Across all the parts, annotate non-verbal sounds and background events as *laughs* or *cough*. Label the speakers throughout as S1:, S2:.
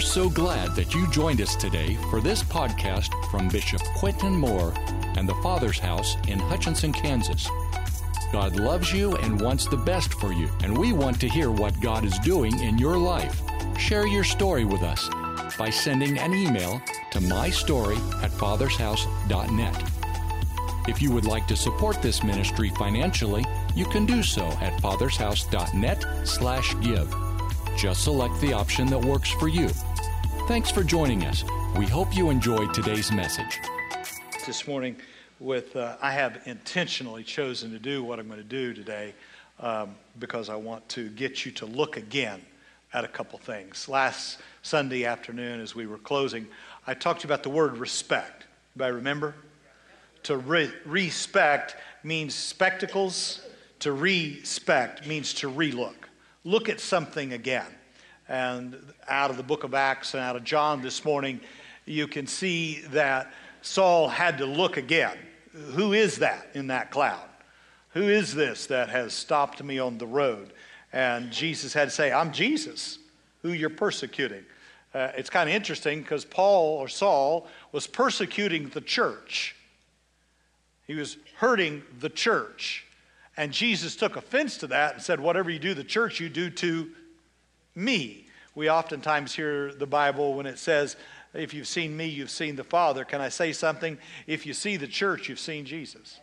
S1: We're so glad that you joined us today for this podcast from Bishop Quintin Moore and the Father's House in Hutchinson, Kansas. God loves you and wants the best for you, and we want to hear what God is doing in your life. Share your story with us by sending an email to mystory at fathershouse.net. If you would like to support this ministry financially, you can do so at fathershouse.net slash give. Just select the option that works for you. Thanks for joining us. We hope you enjoyed today's message.
S2: This morning, with uh, I have intentionally chosen to do what I'm going to do today um, because I want to get you to look again at a couple things. Last Sunday afternoon, as we were closing, I talked to you about the word respect. Anybody remember? To re- respect means spectacles. To respect means to relook look at something again. And out of the book of Acts and out of John this morning, you can see that Saul had to look again. Who is that in that cloud? Who is this that has stopped me on the road? And Jesus had to say, I'm Jesus, who you're persecuting. Uh, it's kind of interesting because Paul or Saul was persecuting the church. He was hurting the church. And Jesus took offense to that and said, Whatever you do the church, you do to me. We oftentimes hear the Bible when it says, If you've seen me, you've seen the Father. Can I say something? If you see the church, you've seen Jesus.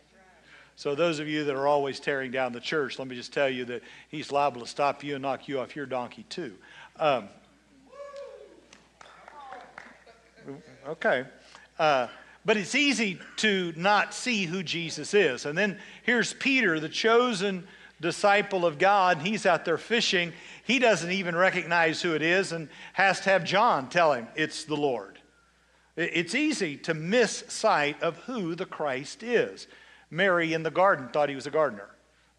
S2: So, those of you that are always tearing down the church, let me just tell you that he's liable to stop you and knock you off your donkey, too. Um, okay. Uh, but it's easy to not see who Jesus is. And then here's Peter, the chosen disciple of God. He's out there fishing. He doesn't even recognize who it is and has to have John tell him it's the Lord. It's easy to miss sight of who the Christ is. Mary in the garden thought he was a gardener.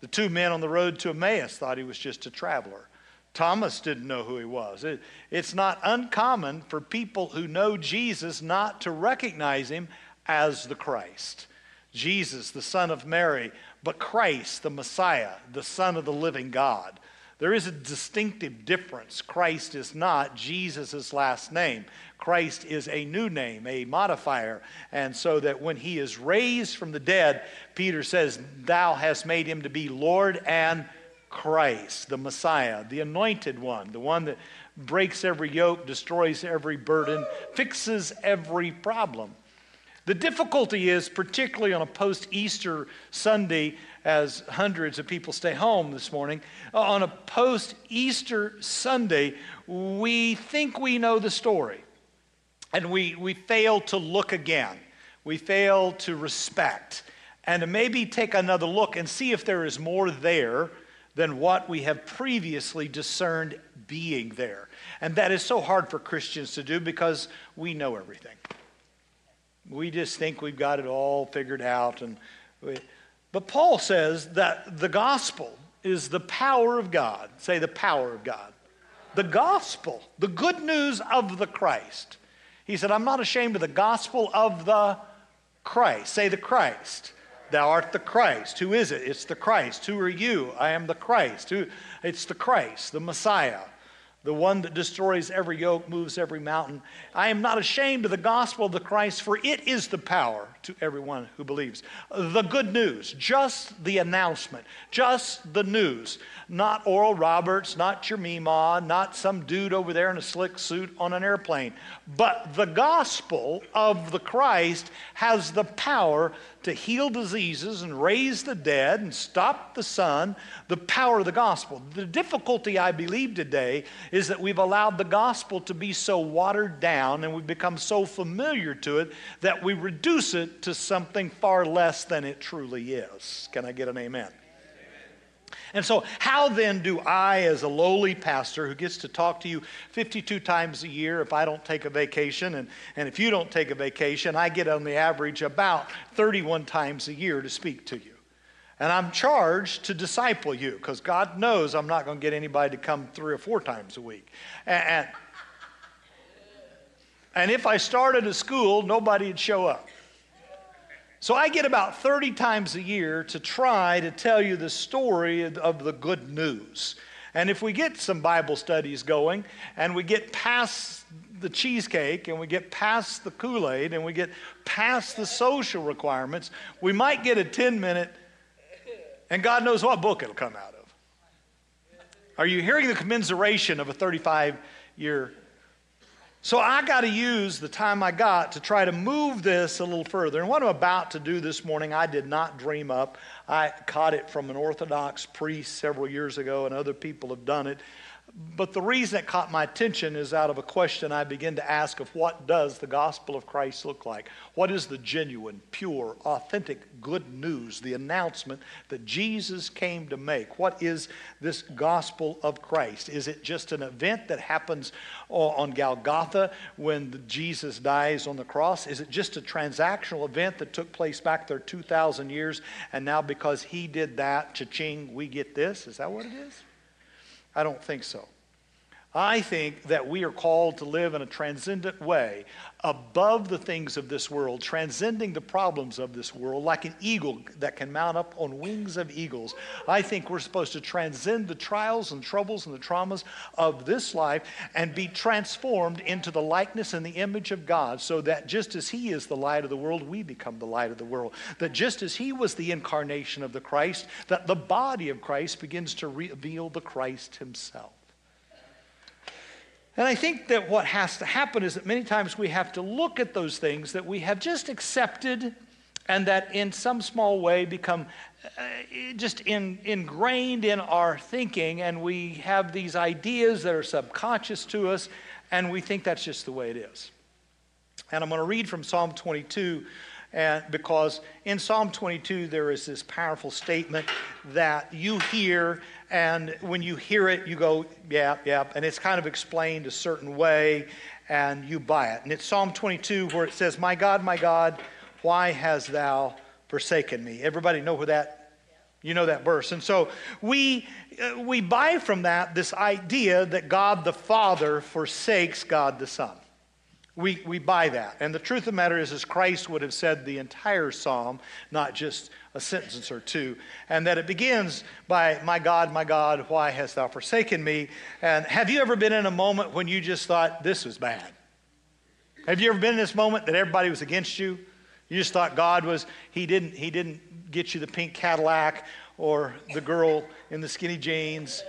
S2: The two men on the road to Emmaus thought he was just a traveler. Thomas didn't know who he was. It, it's not uncommon for people who know Jesus not to recognize him as the Christ. Jesus, the Son of Mary, but Christ, the Messiah, the Son of the living God. There is a distinctive difference. Christ is not Jesus' last name. Christ is a new name, a modifier. And so that when he is raised from the dead, Peter says, Thou hast made him to be Lord and Christ, the Messiah, the anointed one, the one that breaks every yoke, destroys every burden, fixes every problem. The difficulty is, particularly on a post Easter Sunday, as hundreds of people stay home this morning, uh, on a post Easter Sunday, we think we know the story. And we, we fail to look again. We fail to respect and to maybe take another look and see if there is more there than what we have previously discerned being there. And that is so hard for Christians to do because we know everything. We just think we've got it all figured out. And we, but Paul says that the gospel is the power of God. Say the power of God. The gospel, the good news of the Christ. He said, I'm not ashamed of the gospel of the Christ. Say the Christ. Thou art the Christ. Who is it? It's the Christ. Who are you? I am the Christ. Who? It's the Christ, the Messiah, the one that destroys every yoke, moves every mountain. I am not ashamed of the gospel of the Christ, for it is the power to everyone who believes. The good news, just the announcement, just the news. Not Oral Roberts, not your Mima, not some dude over there in a slick suit on an airplane. But the gospel of the Christ has the power to heal diseases and raise the dead and stop the sun, the power of the gospel. The difficulty, I believe, today is that we've allowed the gospel to be so watered down and we've become so familiar to it that we reduce it to something far less than it truly is. Can I get an amen? And so, how then do I, as a lowly pastor who gets to talk to you 52 times a year if I don't take a vacation, and, and if you don't take a vacation, I get on the average about 31 times a year to speak to you. And I'm charged to disciple you because God knows I'm not going to get anybody to come three or four times a week. And, and, and if I started a school, nobody would show up. So I get about 30 times a year to try to tell you the story of the good news. And if we get some Bible studies going and we get past the cheesecake and we get past the Kool Aid and we get past the social requirements, we might get a 10 minute, and God knows what book it'll come out of. Are you hearing the commiseration of a 35 year so I got to use the time I got to try to move this a little further. And what I'm about to do this morning, I did not dream up. I caught it from an Orthodox priest several years ago, and other people have done it. But the reason it caught my attention is out of a question I begin to ask of what does the gospel of Christ look like? What is the genuine, pure, authentic good news, the announcement that Jesus came to make? What is this gospel of Christ? Is it just an event that happens on Golgotha when Jesus dies on the cross? Is it just a transactional event that took place back there 2,000 years and now because he did that, cha-ching, we get this? Is that what it is? I don't think so. I think that we are called to live in a transcendent way above the things of this world, transcending the problems of this world, like an eagle that can mount up on wings of eagles. I think we're supposed to transcend the trials and troubles and the traumas of this life and be transformed into the likeness and the image of God, so that just as He is the light of the world, we become the light of the world. That just as He was the incarnation of the Christ, that the body of Christ begins to reveal the Christ Himself. And I think that what has to happen is that many times we have to look at those things that we have just accepted and that in some small way become uh, just in, ingrained in our thinking, and we have these ideas that are subconscious to us, and we think that's just the way it is. And I'm going to read from Psalm 22 and because in Psalm 22, there is this powerful statement that you hear, and when you hear it, you go, yeah, yeah, and it's kind of explained a certain way, and you buy it. And it's Psalm 22 where it says, My God, my God, why hast thou forsaken me? Everybody know who that you know that verse. And so we, uh, we buy from that this idea that God the Father forsakes God the Son. We, we buy that. And the truth of the matter is, is Christ would have said the entire psalm, not just a sentence or two. And that it begins by, My God, my God, why hast thou forsaken me? And have you ever been in a moment when you just thought, this was bad? Have you ever been in this moment that everybody was against you? You just thought God was, he didn't, he didn't get you the pink Cadillac or the girl in the skinny jeans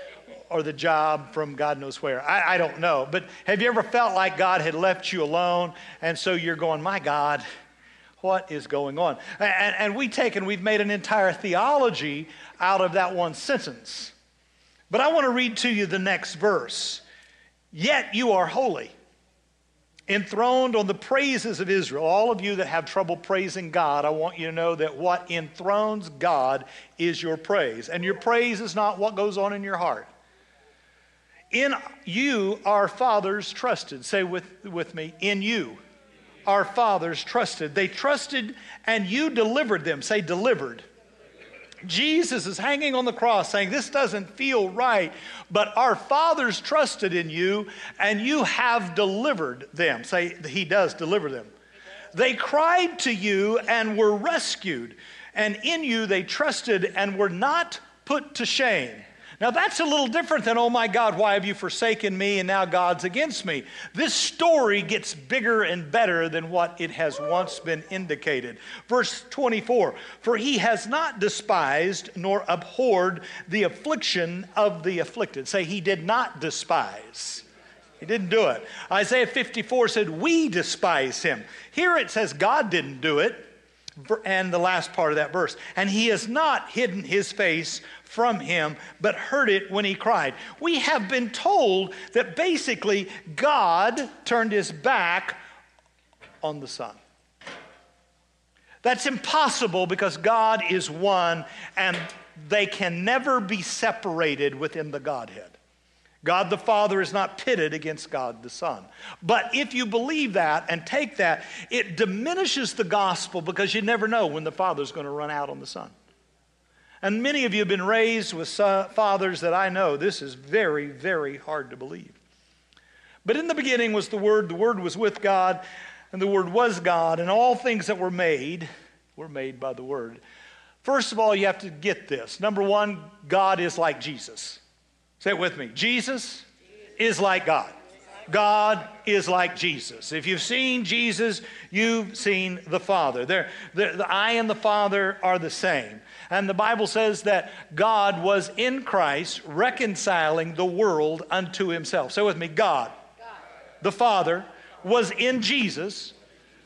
S2: or the job from God knows where. I, I, don't know. But have you ever felt like God had left you alone? And so you're going, My God, what is going on? And, and we take and we've made an entire theology out of that one sentence. But I want to read to you the next verse. Yet you are holy, enthroned on the praises of Israel. All of you that have trouble praising God, I want you to know that what enthrones God is your praise. And your praise is not what goes on in your heart. In you, our fathers trusted. Say with, with me, in you, our fathers trusted. They trusted and you delivered them. Say, delivered. Jesus is hanging on the cross saying, This doesn't feel right, but our fathers trusted in you and you have delivered them. Say, He does deliver them. They cried to you and were rescued, and in you they trusted and were not put to shame. Now, that's a little different than, oh my God, why have you forsaken me and now God's against me? This story gets bigger and better than what it has once been indicated. Verse 24 For he has not despised nor abhorred the affliction of the afflicted. Say, he did not despise. He didn't do it. Isaiah 54 said, We despise him. Here it says God didn't do it. And the last part of that verse. And he has not hidden his face from him, but heard it when he cried. We have been told that basically God turned his back on the Son. That's impossible because God is one and they can never be separated within the Godhead. God the Father is not pitted against God the Son. But if you believe that and take that, it diminishes the gospel because you never know when the Father's going to run out on the Son. And many of you have been raised with fathers that I know this is very, very hard to believe. But in the beginning was the Word, the Word was with God, and the Word was God, and all things that were made were made by the Word. First of all, you have to get this. Number one, God is like Jesus. Say it with me. Jesus is like God. God is like Jesus. If you've seen Jesus, you've seen the Father. the, the I and the Father are the same. And the Bible says that God was in Christ reconciling the world unto himself. Say with me God, God. the Father, was in Jesus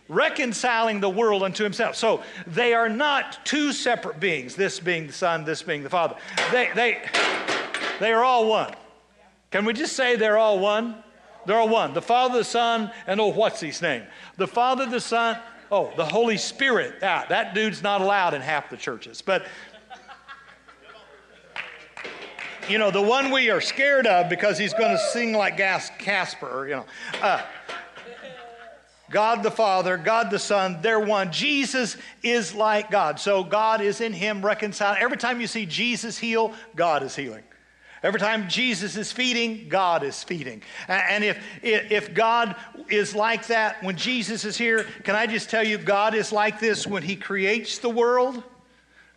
S2: reconciling the world unto himself. So they are not two separate beings, this being the Son, this being the Father. They, they, they are all one. Can we just say they're all one? They're all one. The Father, the Son, and oh, what's his name? The Father, the Son, oh, the Holy Spirit. Ah, that dude's not allowed in half the churches. But, you know, the one we are scared of because he's going to sing like Gas Casper, you know. Uh, God the Father, God the Son, they're one. Jesus is like God. So God is in him reconciled. Every time you see Jesus heal, God is healing. Every time Jesus is feeding, God is feeding. And if, if God is like that when Jesus is here, can I just tell you, God is like this when He creates the world?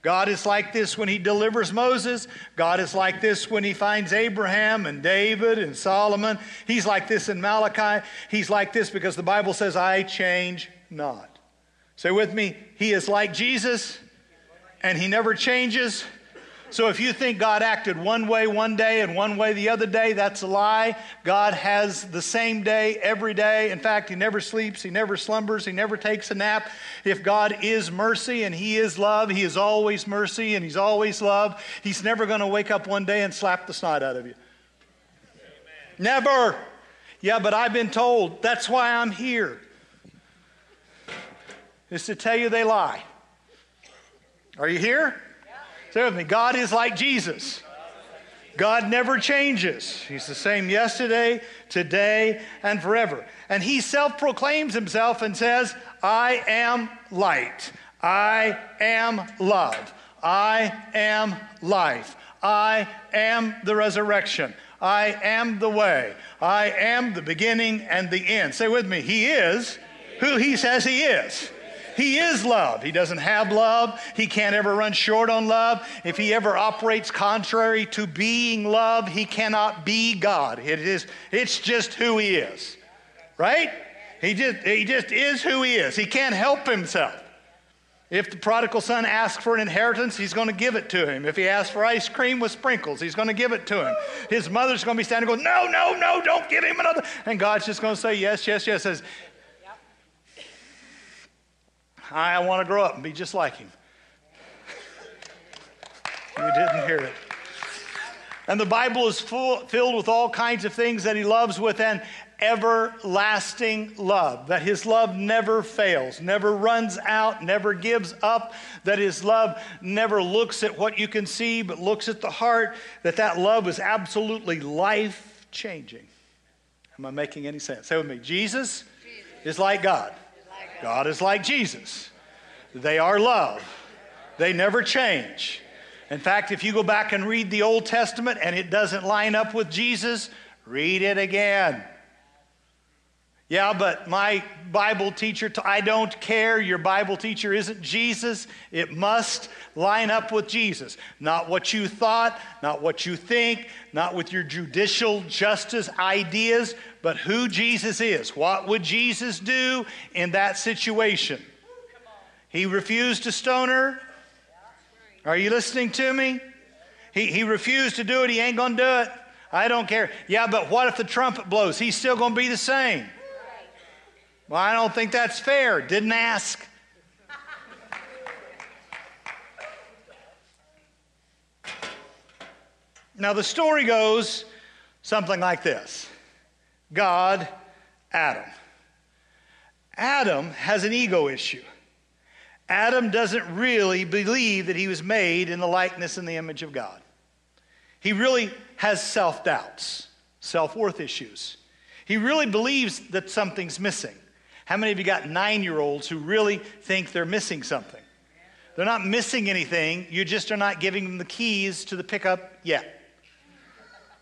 S2: God is like this when he delivers Moses. God is like this when he finds Abraham and David and Solomon. He's like this in Malachi. He's like this because the Bible says, I change not. Say with me, he is like Jesus and he never changes. So if you think God acted one way one day and one way the other day, that's a lie. God has the same day every day. In fact, He never sleeps, He never slumbers, He never takes a nap. If God is mercy and He is love, He is always mercy and He's always love. He's never going to wake up one day and slap the snot out of you. Amen. Never. Yeah, but I've been told that's why I'm here. Is to tell you they lie. Are you here? Say with me God is like Jesus. God never changes. He's the same yesterday, today, and forever. And he self proclaims himself and says, I am light. I am love. I am life. I am the resurrection. I am the way. I am the beginning and the end. Say with me, He is who He says He is. He is love. He doesn't have love. He can't ever run short on love. If he ever operates contrary to being love, he cannot be God. It is, it's just who he is. Right? He just, he just is who he is. He can't help himself. If the prodigal son asks for an inheritance, he's going to give it to him. If he asks for ice cream with sprinkles, he's going to give it to him. His mother's going to be standing going, No, no, no, don't give him another. And God's just going to say, Yes, yes, yes. Says, I want to grow up and be just like him. *laughs* You didn't hear it. And the Bible is full, filled with all kinds of things that he loves with an everlasting love. That his love never fails, never runs out, never gives up. That his love never looks at what you can see, but looks at the heart. That that love is absolutely life changing. Am I making any sense? Say with me Jesus, Jesus. is like God. God is like Jesus. They are love. They never change. In fact, if you go back and read the Old Testament and it doesn't line up with Jesus, read it again. Yeah, but my Bible teacher, t- I don't care. Your Bible teacher isn't Jesus. It must line up with Jesus. Not what you thought, not what you think, not with your judicial justice ideas, but who Jesus is. What would Jesus do in that situation? He refused to stone her. Are you listening to me? He, he refused to do it. He ain't going to do it. I don't care. Yeah, but what if the trumpet blows? He's still going to be the same. Well, I don't think that's fair. Didn't ask. Now, the story goes something like this God, Adam. Adam has an ego issue. Adam doesn't really believe that he was made in the likeness and the image of God. He really has self doubts, self worth issues. He really believes that something's missing. How many of you got nine year olds who really think they're missing something? They're not missing anything, you just are not giving them the keys to the pickup yet.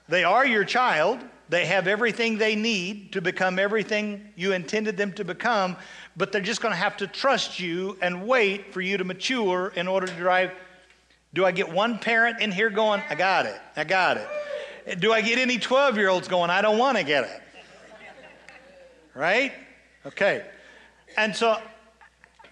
S2: They are your child, they have everything they need to become everything you intended them to become, but they're just going to have to trust you and wait for you to mature in order to drive. Do I get one parent in here going, I got it, I got it? Do I get any 12 year olds going, I don't want to get it? Right? Okay. And so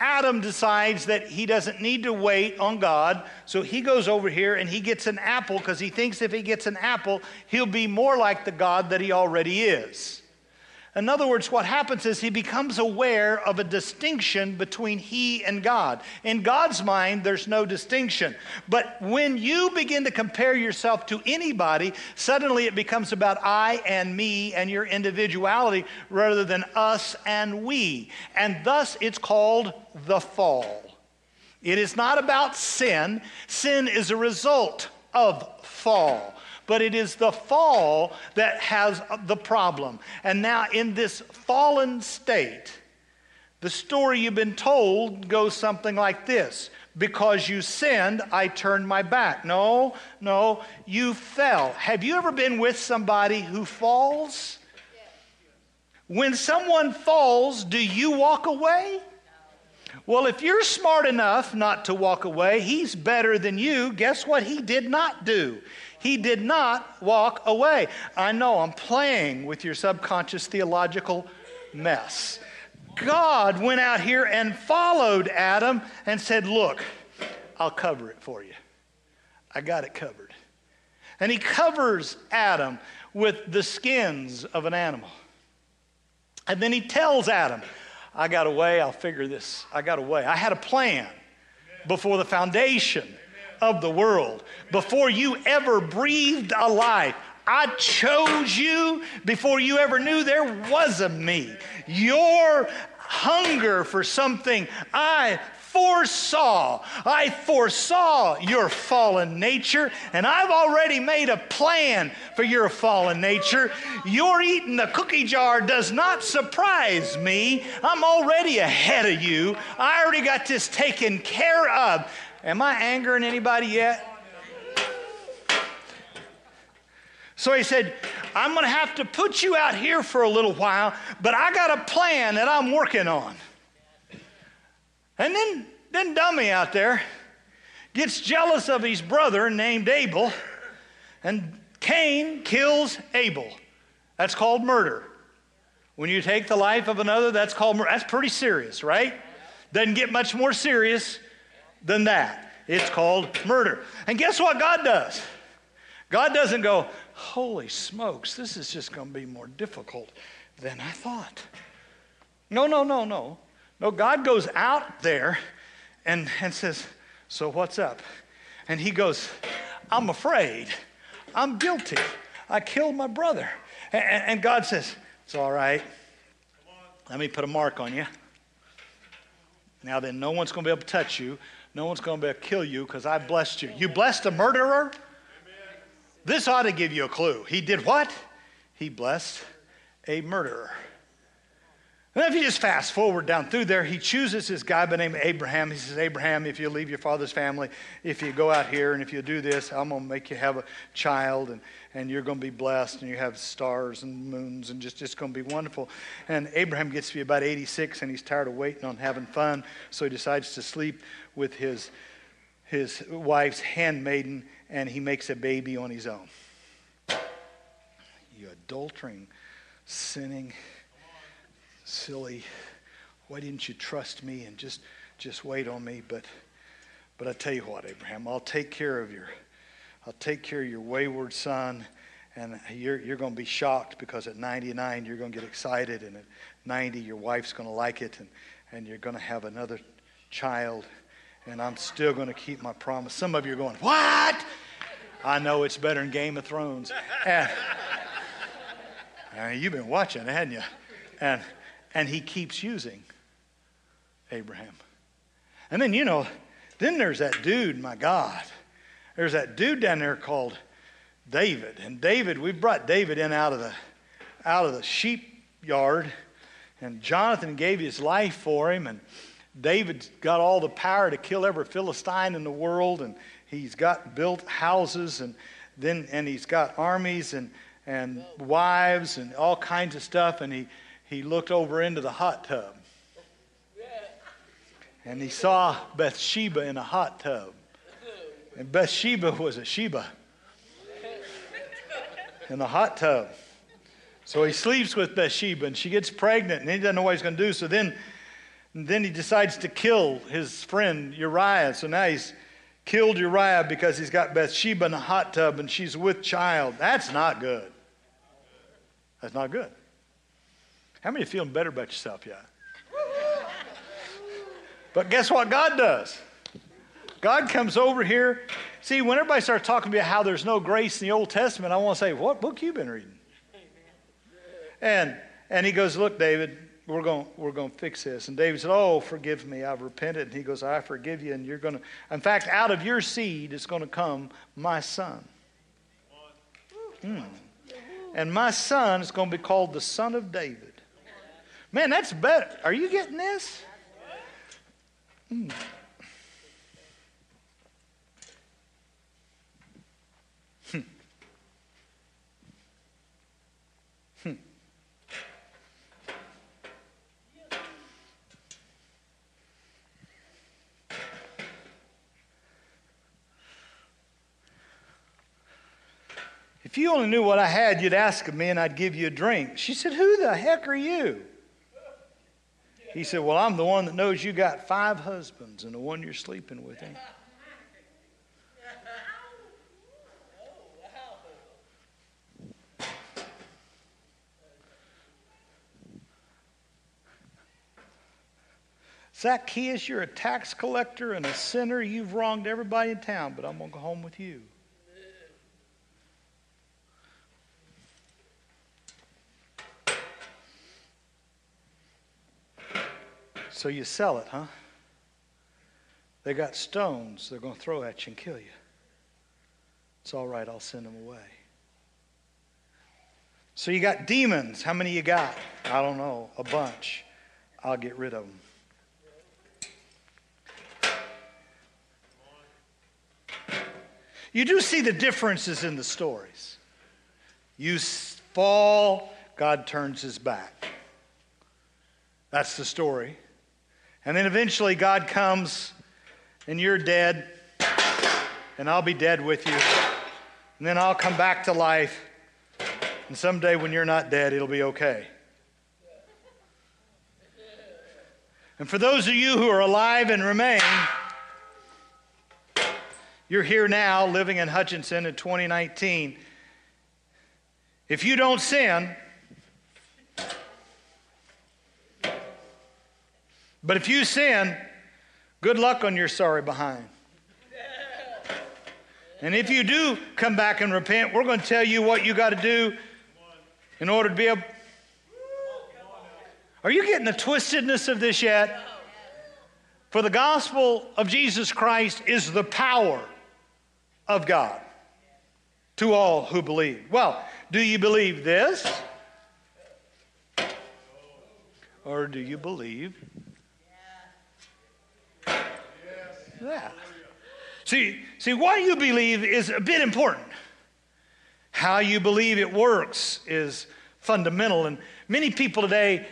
S2: Adam decides that he doesn't need to wait on God. So he goes over here and he gets an apple because he thinks if he gets an apple, he'll be more like the God that he already is. In other words, what happens is he becomes aware of a distinction between he and God. In God's mind, there's no distinction. But when you begin to compare yourself to anybody, suddenly it becomes about I and me and your individuality rather than us and we. And thus it's called the fall. It is not about sin, sin is a result of fall but it is the fall that has the problem. And now, in this fallen state, the story you've been told goes something like this Because you sinned, I turned my back. No, no, you fell. Have you ever been with somebody who falls? When someone falls, do you walk away? Well, if you're smart enough not to walk away, he's better than you. Guess what he did not do? He did not walk away. I know I'm playing with your subconscious theological mess. God went out here and followed Adam and said, Look, I'll cover it for you. I got it covered. And he covers Adam with the skins of an animal. And then he tells Adam, I got a way, I'll figure this. I got a way. I had a plan before the foundation of the world. Before you ever breathed a life, I chose you before you ever knew there was a me. Your hunger for something I foresaw. I foresaw your fallen nature, and I've already made a plan for your fallen nature. Your eating the cookie jar does not surprise me. I'm already ahead of you. I already got this taken care of. Am I angering anybody yet? So he said, I'm going to have to put you out here for a little while, but I got a plan that I'm working on. And then, then Dummy out there gets jealous of his brother named Abel, and Cain kills Abel. That's called murder. When you take the life of another, that's called murder. That's pretty serious, right? Doesn't get much more serious than that. It's called murder. And guess what God does? God doesn't go, Holy smokes, this is just going to be more difficult than I thought. No, no, no, no. No, God goes out there and, and says, So what's up? And he goes, I'm afraid. I'm guilty. I killed my brother. And, and God says, It's all right. Let me put a mark on you. Now then, no one's going to be able to touch you. No one's going to be able to kill you because I blessed you. You blessed a murderer? This ought to give you a clue. He did what? He blessed a murderer. And if you just fast forward down through there, he chooses this guy by name Abraham. He says, Abraham, if you leave your father's family, if you go out here and if you do this, I'm going to make you have a child and, and you're going to be blessed and you have stars and moons and just, just going to be wonderful. And Abraham gets to be about 86 and he's tired of waiting on having fun, so he decides to sleep with his, his wife's handmaiden and he makes a baby on his own. You adultering, sinning silly. Why didn't you trust me and just, just wait on me? But, but I tell you what, Abraham, I'll take care of your, I'll take care of your wayward son. And you're, you're going to be shocked because at 99, you're going to get excited. And at 90, your wife's going to like it. And, and you're going to have another child. And I'm still going to keep my promise. Some of you are going, What? I know it's better than Game of Thrones. And, *laughs* and you've been watching, hadn't you? And and he keeps using Abraham. And then, you know, then there's that dude, my God. There's that dude down there called David. And David, we brought David in out of the out of the sheep yard, and Jonathan gave his life for him, and David's got all the power to kill every Philistine in the world, and he's got built houses and then and he's got armies and and wives and all kinds of stuff, and he he looked over into the hot tub. And he saw Bathsheba in a hot tub. And Bathsheba was a Sheba. in the hot tub. So he sleeps with Bathsheba and she gets pregnant and he doesn't know what he's going to do. So then, then he decides to kill his friend Uriah. So now he's killed Uriah because he's got Bathsheba in a hot tub and she's with child. That's not good. That's not good. How many feeling better about yourself yet? But guess what God does? God comes over here. See, when everybody starts talking about how there's no grace in the Old Testament, I want to say, what book you been reading? And and he goes, Look, David, we're going we're going to fix this. And David said, Oh, forgive me, I've repented. And he goes, I forgive you, and you're going to. In fact, out of your seed is going to come my son. Mm. And my son is going to be called the son of David. Man, that's better. Are you getting this? Mm. If you only knew what I had, you'd ask of me and I'd give you a drink. She said, Who the heck are you? He said, Well, I'm the one that knows you got five husbands and the one you're sleeping with him. *laughs* Zacchaeus, you're a tax collector and a sinner. You've wronged everybody in town, but I'm going to go home with you. So you sell it, huh? They got stones they're going to throw at you and kill you. It's all right, I'll send them away. So you got demons. How many you got? I don't know. A bunch. I'll get rid of them. You do see the differences in the stories. You fall, God turns his back. That's the story. And then eventually God comes and you're dead, and I'll be dead with you. And then I'll come back to life. And someday when you're not dead, it'll be okay. And for those of you who are alive and remain, you're here now living in Hutchinson in 2019. If you don't sin, But if you sin, good luck on your sorry behind. And if you do come back and repent, we're going to tell you what you got to do in order to be able. Are you getting the twistedness of this yet? For the gospel of Jesus Christ is the power of God to all who believe. Well, do you believe this? Or do you believe that. See, see, what you believe is a bit important. How you believe it works is fundamental. And many people today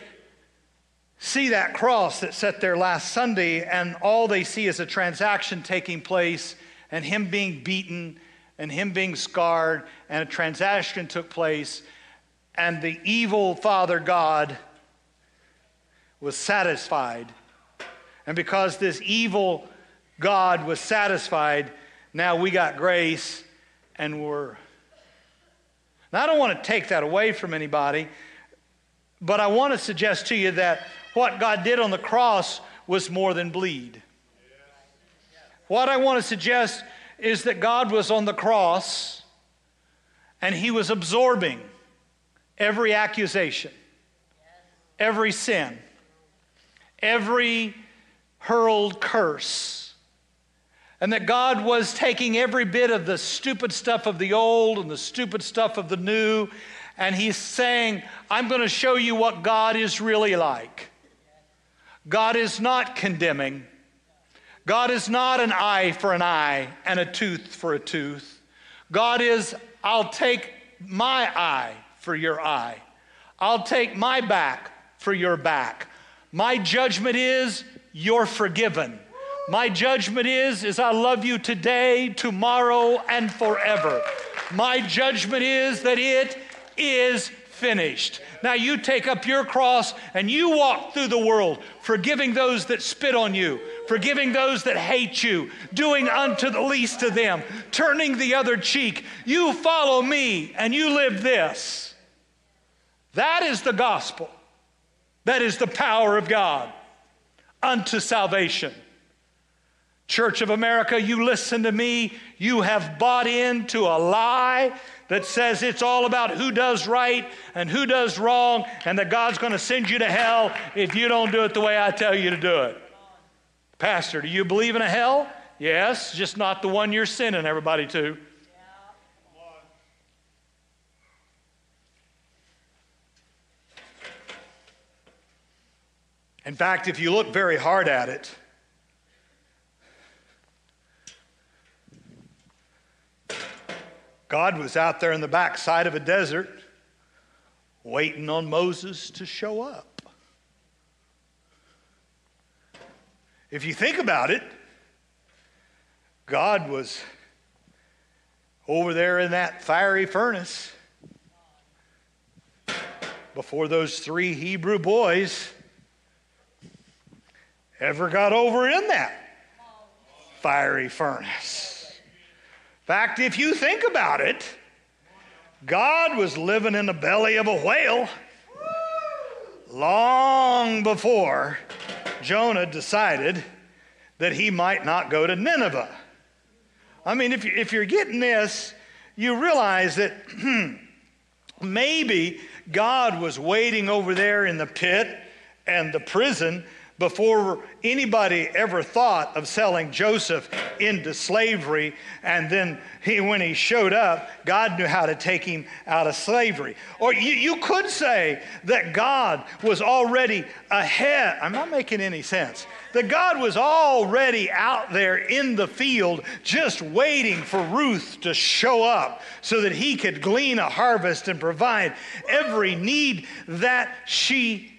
S2: see that cross that set there last Sunday, and all they see is a transaction taking place, and him being beaten, and him being scarred, and a transaction took place, and the evil Father God was satisfied. And because this evil God was satisfied. Now we got grace and we're. Now, I don't want to take that away from anybody, but I want to suggest to you that what God did on the cross was more than bleed. What I want to suggest is that God was on the cross and he was absorbing every accusation, every sin, every hurled curse and that God was taking every bit of the stupid stuff of the old and the stupid stuff of the new, and He's saying, I'm going to show you what God is really like. God is not condemning. God is not an eye for an eye and a tooth for a tooth. God is, I'll take my eye for your eye. I'll take my back for your back. My judgment is, you're forgiven. My judgment is is I love you today, tomorrow and forever. My judgment is that it is finished. Now you take up your cross and you walk through the world, forgiving those that spit on you, forgiving those that hate you, doing unto the least of them, turning the other cheek. You follow me and you live this. That is the gospel. That is the power of God unto salvation. Church of America, you listen to me. You have bought into a lie that says it's all about who does right and who does wrong, and that God's going to send you to hell if you don't do it the way I tell you to do it. Pastor, do you believe in a hell? Yes, just not the one you're sending everybody to. In fact, if you look very hard at it, God was out there in the backside of a desert waiting on Moses to show up. If you think about it, God was over there in that fiery furnace before those three Hebrew boys ever got over in that fiery furnace fact, if you think about it, God was living in the belly of a whale long before Jonah decided that he might not go to Nineveh. I mean, if, if you're getting this, you realize that *clears throat* maybe God was waiting over there in the pit and the prison before anybody ever thought of selling Joseph into slavery. And then he, when he showed up, God knew how to take him out of slavery. Or you, you could say that God was already ahead. I'm not making any sense. That God was already out there in the field just waiting for Ruth to show up so that he could glean a harvest and provide every need that she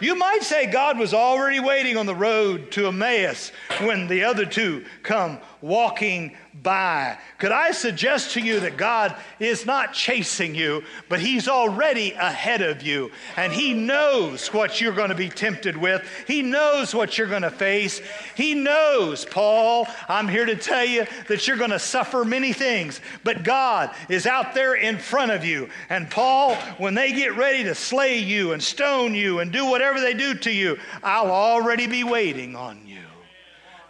S2: you might say God was already waiting on the road to Emmaus when the other two come walking by. Could I suggest to you that God is not chasing you, but He's already ahead of you, and He knows what you're going to be tempted with. He knows what you're going to face. He knows, Paul, I'm here to tell you that you're going to suffer many things, but God is out there in front of you. And Paul, when they get ready to slay you and stone you and do whatever they do to you, I'll already be waiting on you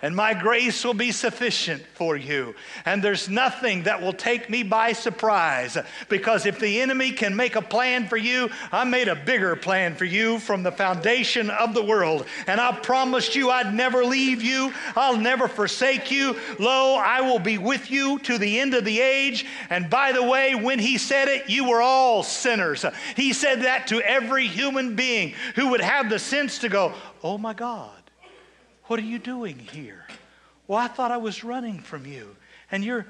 S2: and my grace will be sufficient for you. And there's nothing that will take me by surprise because if the enemy can make a plan for you, I made a bigger plan for you from the foundation of the world. And I promised you I'd never leave you, I'll never forsake you. Lo, I will be with you to the end of the age. And by the way, when he said it, you were all sinners. He said that to every human being who would have the sense to go, Oh my God. What are you doing here? Well, I thought I was running from you. And you're,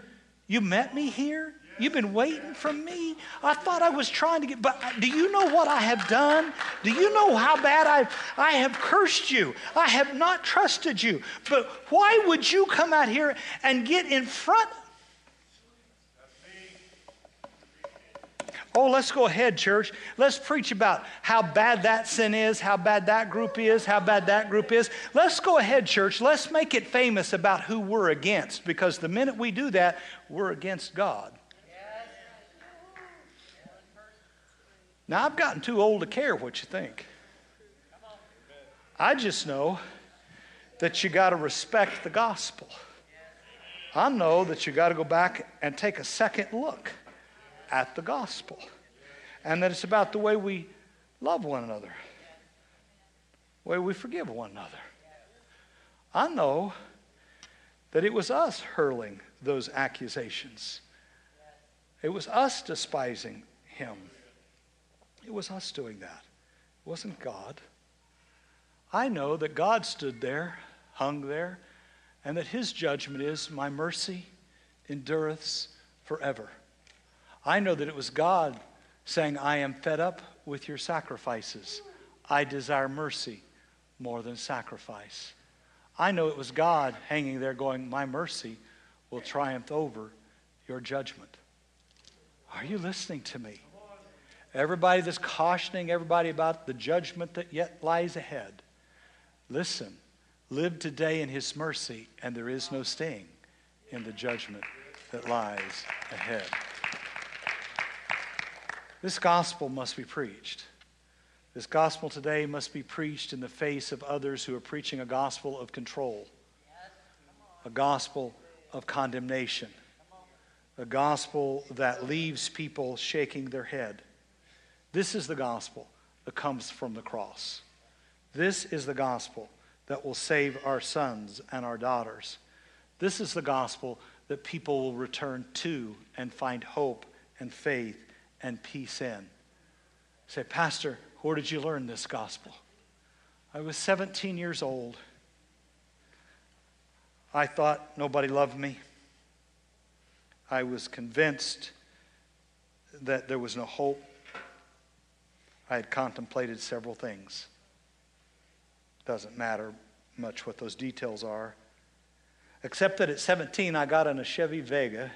S2: you met me here? You've been waiting for me? I thought I was trying to get, but do you know what I have done? Do you know how bad I've, I have cursed you? I have not trusted you. But why would you come out here and get in front Oh, let's go ahead, church. Let's preach about how bad that sin is, how bad that group is, how bad that group is. Let's go ahead, church. Let's make it famous about who we're against because the minute we do that, we're against God. Now, I've gotten too old to care what you think. I just know that you got to respect the gospel. I know that you got to go back and take a second look at the gospel. And that it's about the way we love one another, the way we forgive one another. I know that it was us hurling those accusations. It was us despising him. It was us doing that. It wasn't God. I know that God stood there, hung there, and that his judgment is, My mercy endureth forever. I know that it was God saying, I am fed up with your sacrifices. I desire mercy more than sacrifice. I know it was God hanging there going, My mercy will triumph over your judgment. Are you listening to me? Everybody that's cautioning everybody about the judgment that yet lies ahead. Listen, live today in His mercy, and there is no sting in the judgment that lies ahead. This gospel must be preached. This gospel today must be preached in the face of others who are preaching a gospel of control, a gospel of condemnation, a gospel that leaves people shaking their head. This is the gospel that comes from the cross. This is the gospel that will save our sons and our daughters. This is the gospel that people will return to and find hope and faith and peace in. Say, Pastor, where did you learn this gospel? I was 17 years old. I thought nobody loved me. I was convinced that there was no hope. I had contemplated several things. Doesn't matter much what those details are. Except that at 17, I got in a Chevy Vega.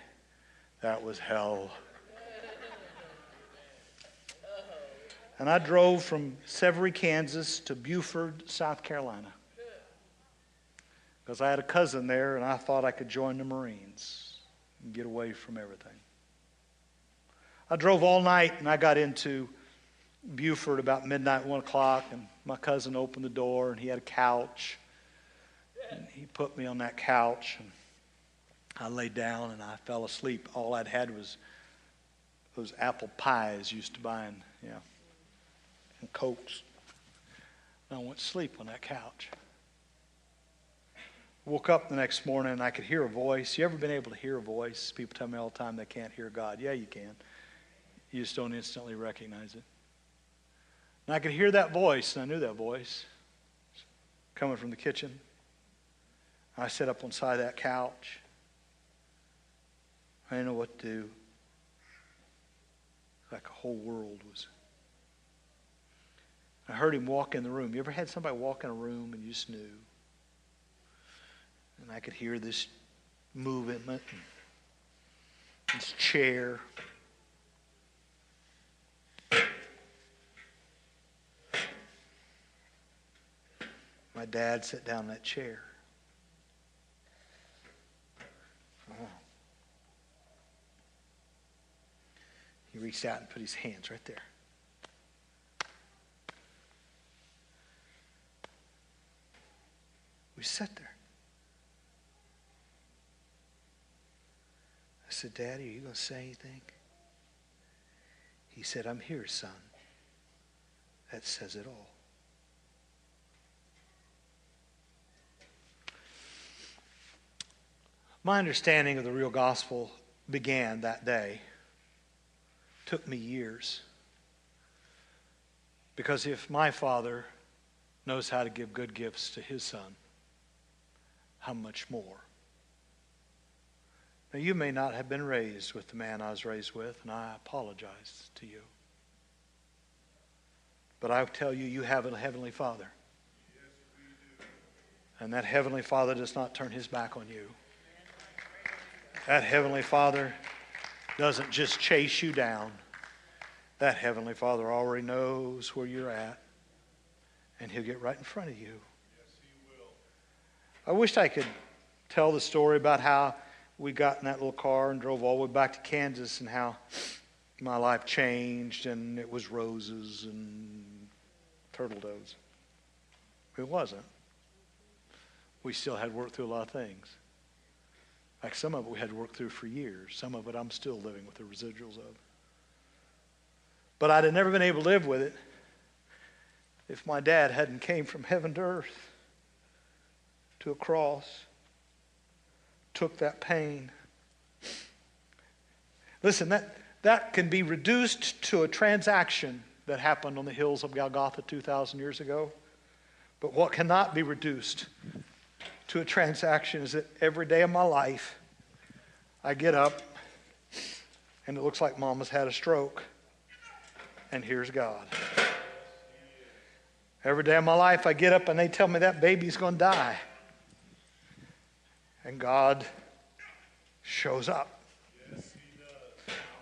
S2: That was hell. And I drove from Severy, Kansas to Beaufort, South Carolina. Because I had a cousin there and I thought I could join the Marines and get away from everything. I drove all night and I got into Beaufort about midnight, 1 o'clock, and my cousin opened the door and he had a couch. And he put me on that couch and I laid down and I fell asleep. All I'd had was those apple pies used to buy you know and Cokes. And I went to sleep on that couch. Woke up the next morning and I could hear a voice. You ever been able to hear a voice? People tell me all the time they can't hear God. Yeah, you can. You just don't instantly recognize it. And I could hear that voice, and I knew that voice coming from the kitchen. I sat up on side of that couch. I didn't know what to do. Like a whole world was I heard him walk in the room. You ever had somebody walk in a room and you just knew? And I could hear this movement, this chair. My dad sat down in that chair. He reached out and put his hands right there. We sat there. I said, Daddy, are you going to say anything? He said, I'm here, son. That says it all. My understanding of the real gospel began that day. Took me years. Because if my father knows how to give good gifts to his son, how much more? Now, you may not have been raised with the man I was raised with, and I apologize to you. But I tell you, you have a Heavenly Father. And that Heavenly Father does not turn his back on you. That Heavenly Father doesn't just chase you down. That Heavenly Father already knows where you're at, and He'll get right in front of you. I wished I could tell the story about how we got in that little car and drove all the way back to Kansas and how my life changed and it was roses and turtle doves. It wasn't. We still had worked through a lot of things. Like some of it we had to work through for years. Some of it I'm still living with the residuals of. But I'd have never been able to live with it if my dad hadn't came from heaven to earth to a cross, took that pain. Listen, that, that can be reduced to a transaction that happened on the hills of Golgotha 2,000 years ago. But what cannot be reduced to a transaction is that every day of my life, I get up and it looks like mama's had a stroke, and here's God. Every day of my life, I get up and they tell me that baby's going to die and God shows up.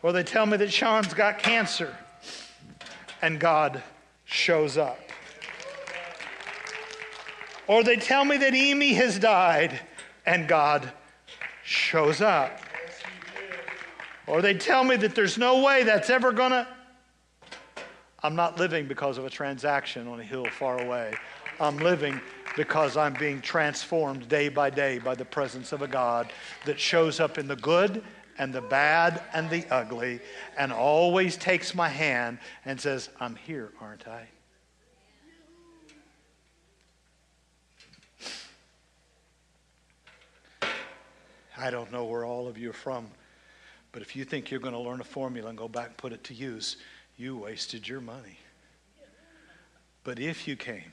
S2: Or they tell me that Sean's got cancer and God shows up. Or they tell me that Amy has died and God shows up. Or they tell me that there's no way that's ever to. I'm not living because of a transaction on a hill far away. I'm living because I'm being transformed day by day by the presence of a God that shows up in the good and the bad and the ugly and always takes my hand and says, I'm here, aren't I? I don't know where all of you are from, but if you think you're going to learn a formula and go back and put it to use, you wasted your money. But if you came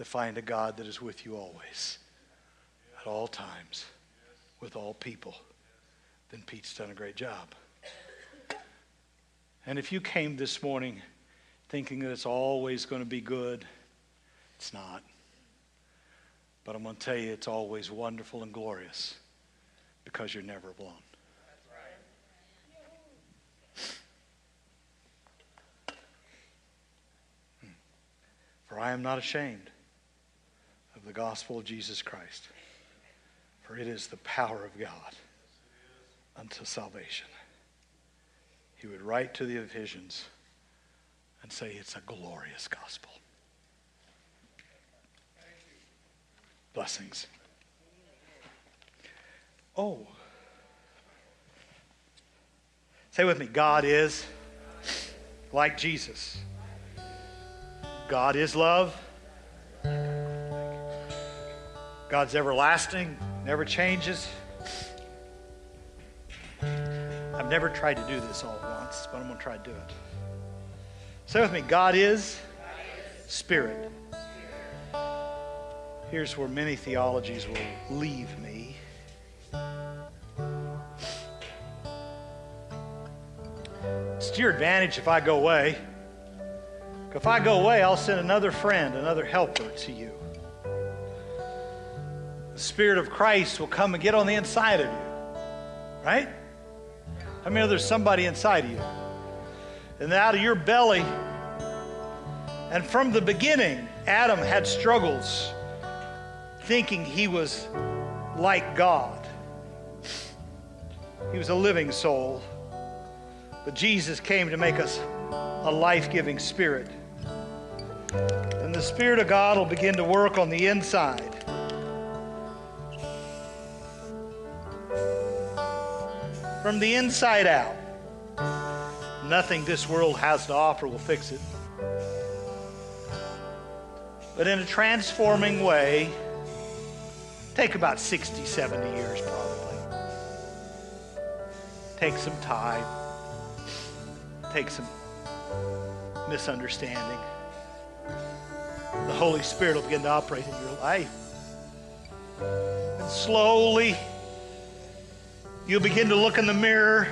S2: to find a God that is with you always, at all times, with all people, then Pete's done a great job. And if you came this morning thinking that it's always going to be good, it's not. But I'm going to tell you, it's always wonderful and glorious because you're never alone. Hmm. For I am not ashamed of the gospel of Jesus Christ, for it is the power of God unto salvation. He would write to the Ephesians and say it's a glorious gospel. Blessings. Oh. Say with me God is like Jesus. God is love. God's everlasting, never changes. I've never tried to do this all at once, but I'm going to try to do it. Say with me God is Spirit. Here's where many theologies will leave me. It's to your advantage if I go away. If I go away, I'll send another friend, another helper to you. Spirit of Christ will come and get on the inside of you. Right? I mean, there's somebody inside of you? And out of your belly, and from the beginning, Adam had struggles thinking he was like God. He was a living soul. But Jesus came to make us a life giving spirit. And the Spirit of God will begin to work on the inside. From the inside out. Nothing this world has to offer will fix it. But in a transforming way, take about 60, 70 years probably. Take some time take some misunderstanding. The Holy Spirit will begin to operate in your life. And slowly, you'll begin to look in the mirror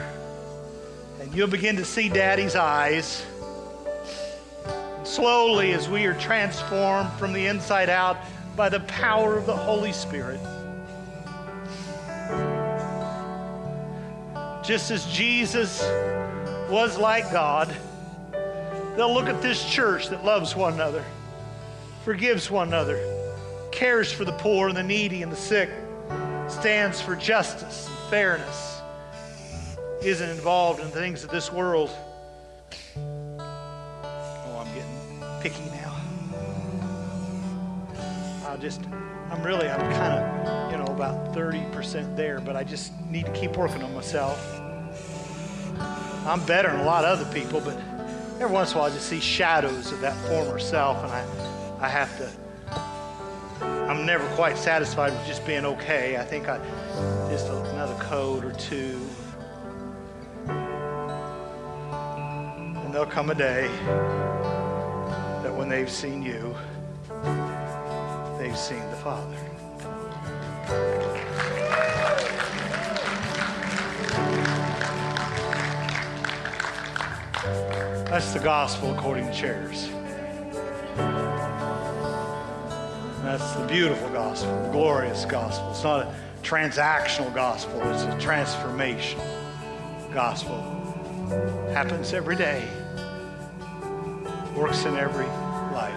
S2: and you'll begin to see Daddy's eyes. And slowly, as we are transformed from the inside out by the power of the Holy Spirit, just as Jesus was like God, they'll look at this church that loves one another, forgives one another, cares for the poor and the needy and the sick, stands for justice fairness, isn't involved in things of this world. Oh, I'm getting picky now. I just, I'm really, I'm kind of, you know, about 30% there, but I just need to keep working on myself. I'm better than a lot of other people, but every once in a while I just see shadows of that former self, and I, I have to. I'm never quite satisfied with just being okay. I think I just another code or two. And there'll come a day that when they've seen you, they've seen the Father. That's the gospel according to chairs. That's the beautiful gospel, the glorious gospel. It's not a transactional gospel, it's a transformation gospel. happens every day, works in every life.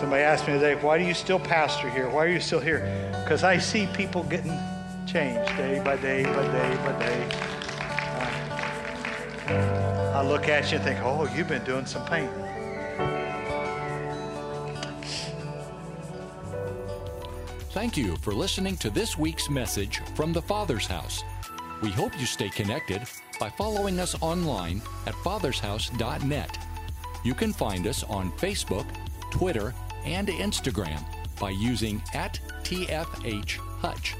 S2: Somebody asked me today, why do you still pastor here? Why are you still here? Because I see people getting changed day by day by day by day. I look at you and think, oh, you've been doing some painting.
S1: Thank you for listening to this week's message from the Father's House. We hope you stay connected by following us online at fathershouse.net. You can find us on Facebook, Twitter, and Instagram by using at TFH Hutch.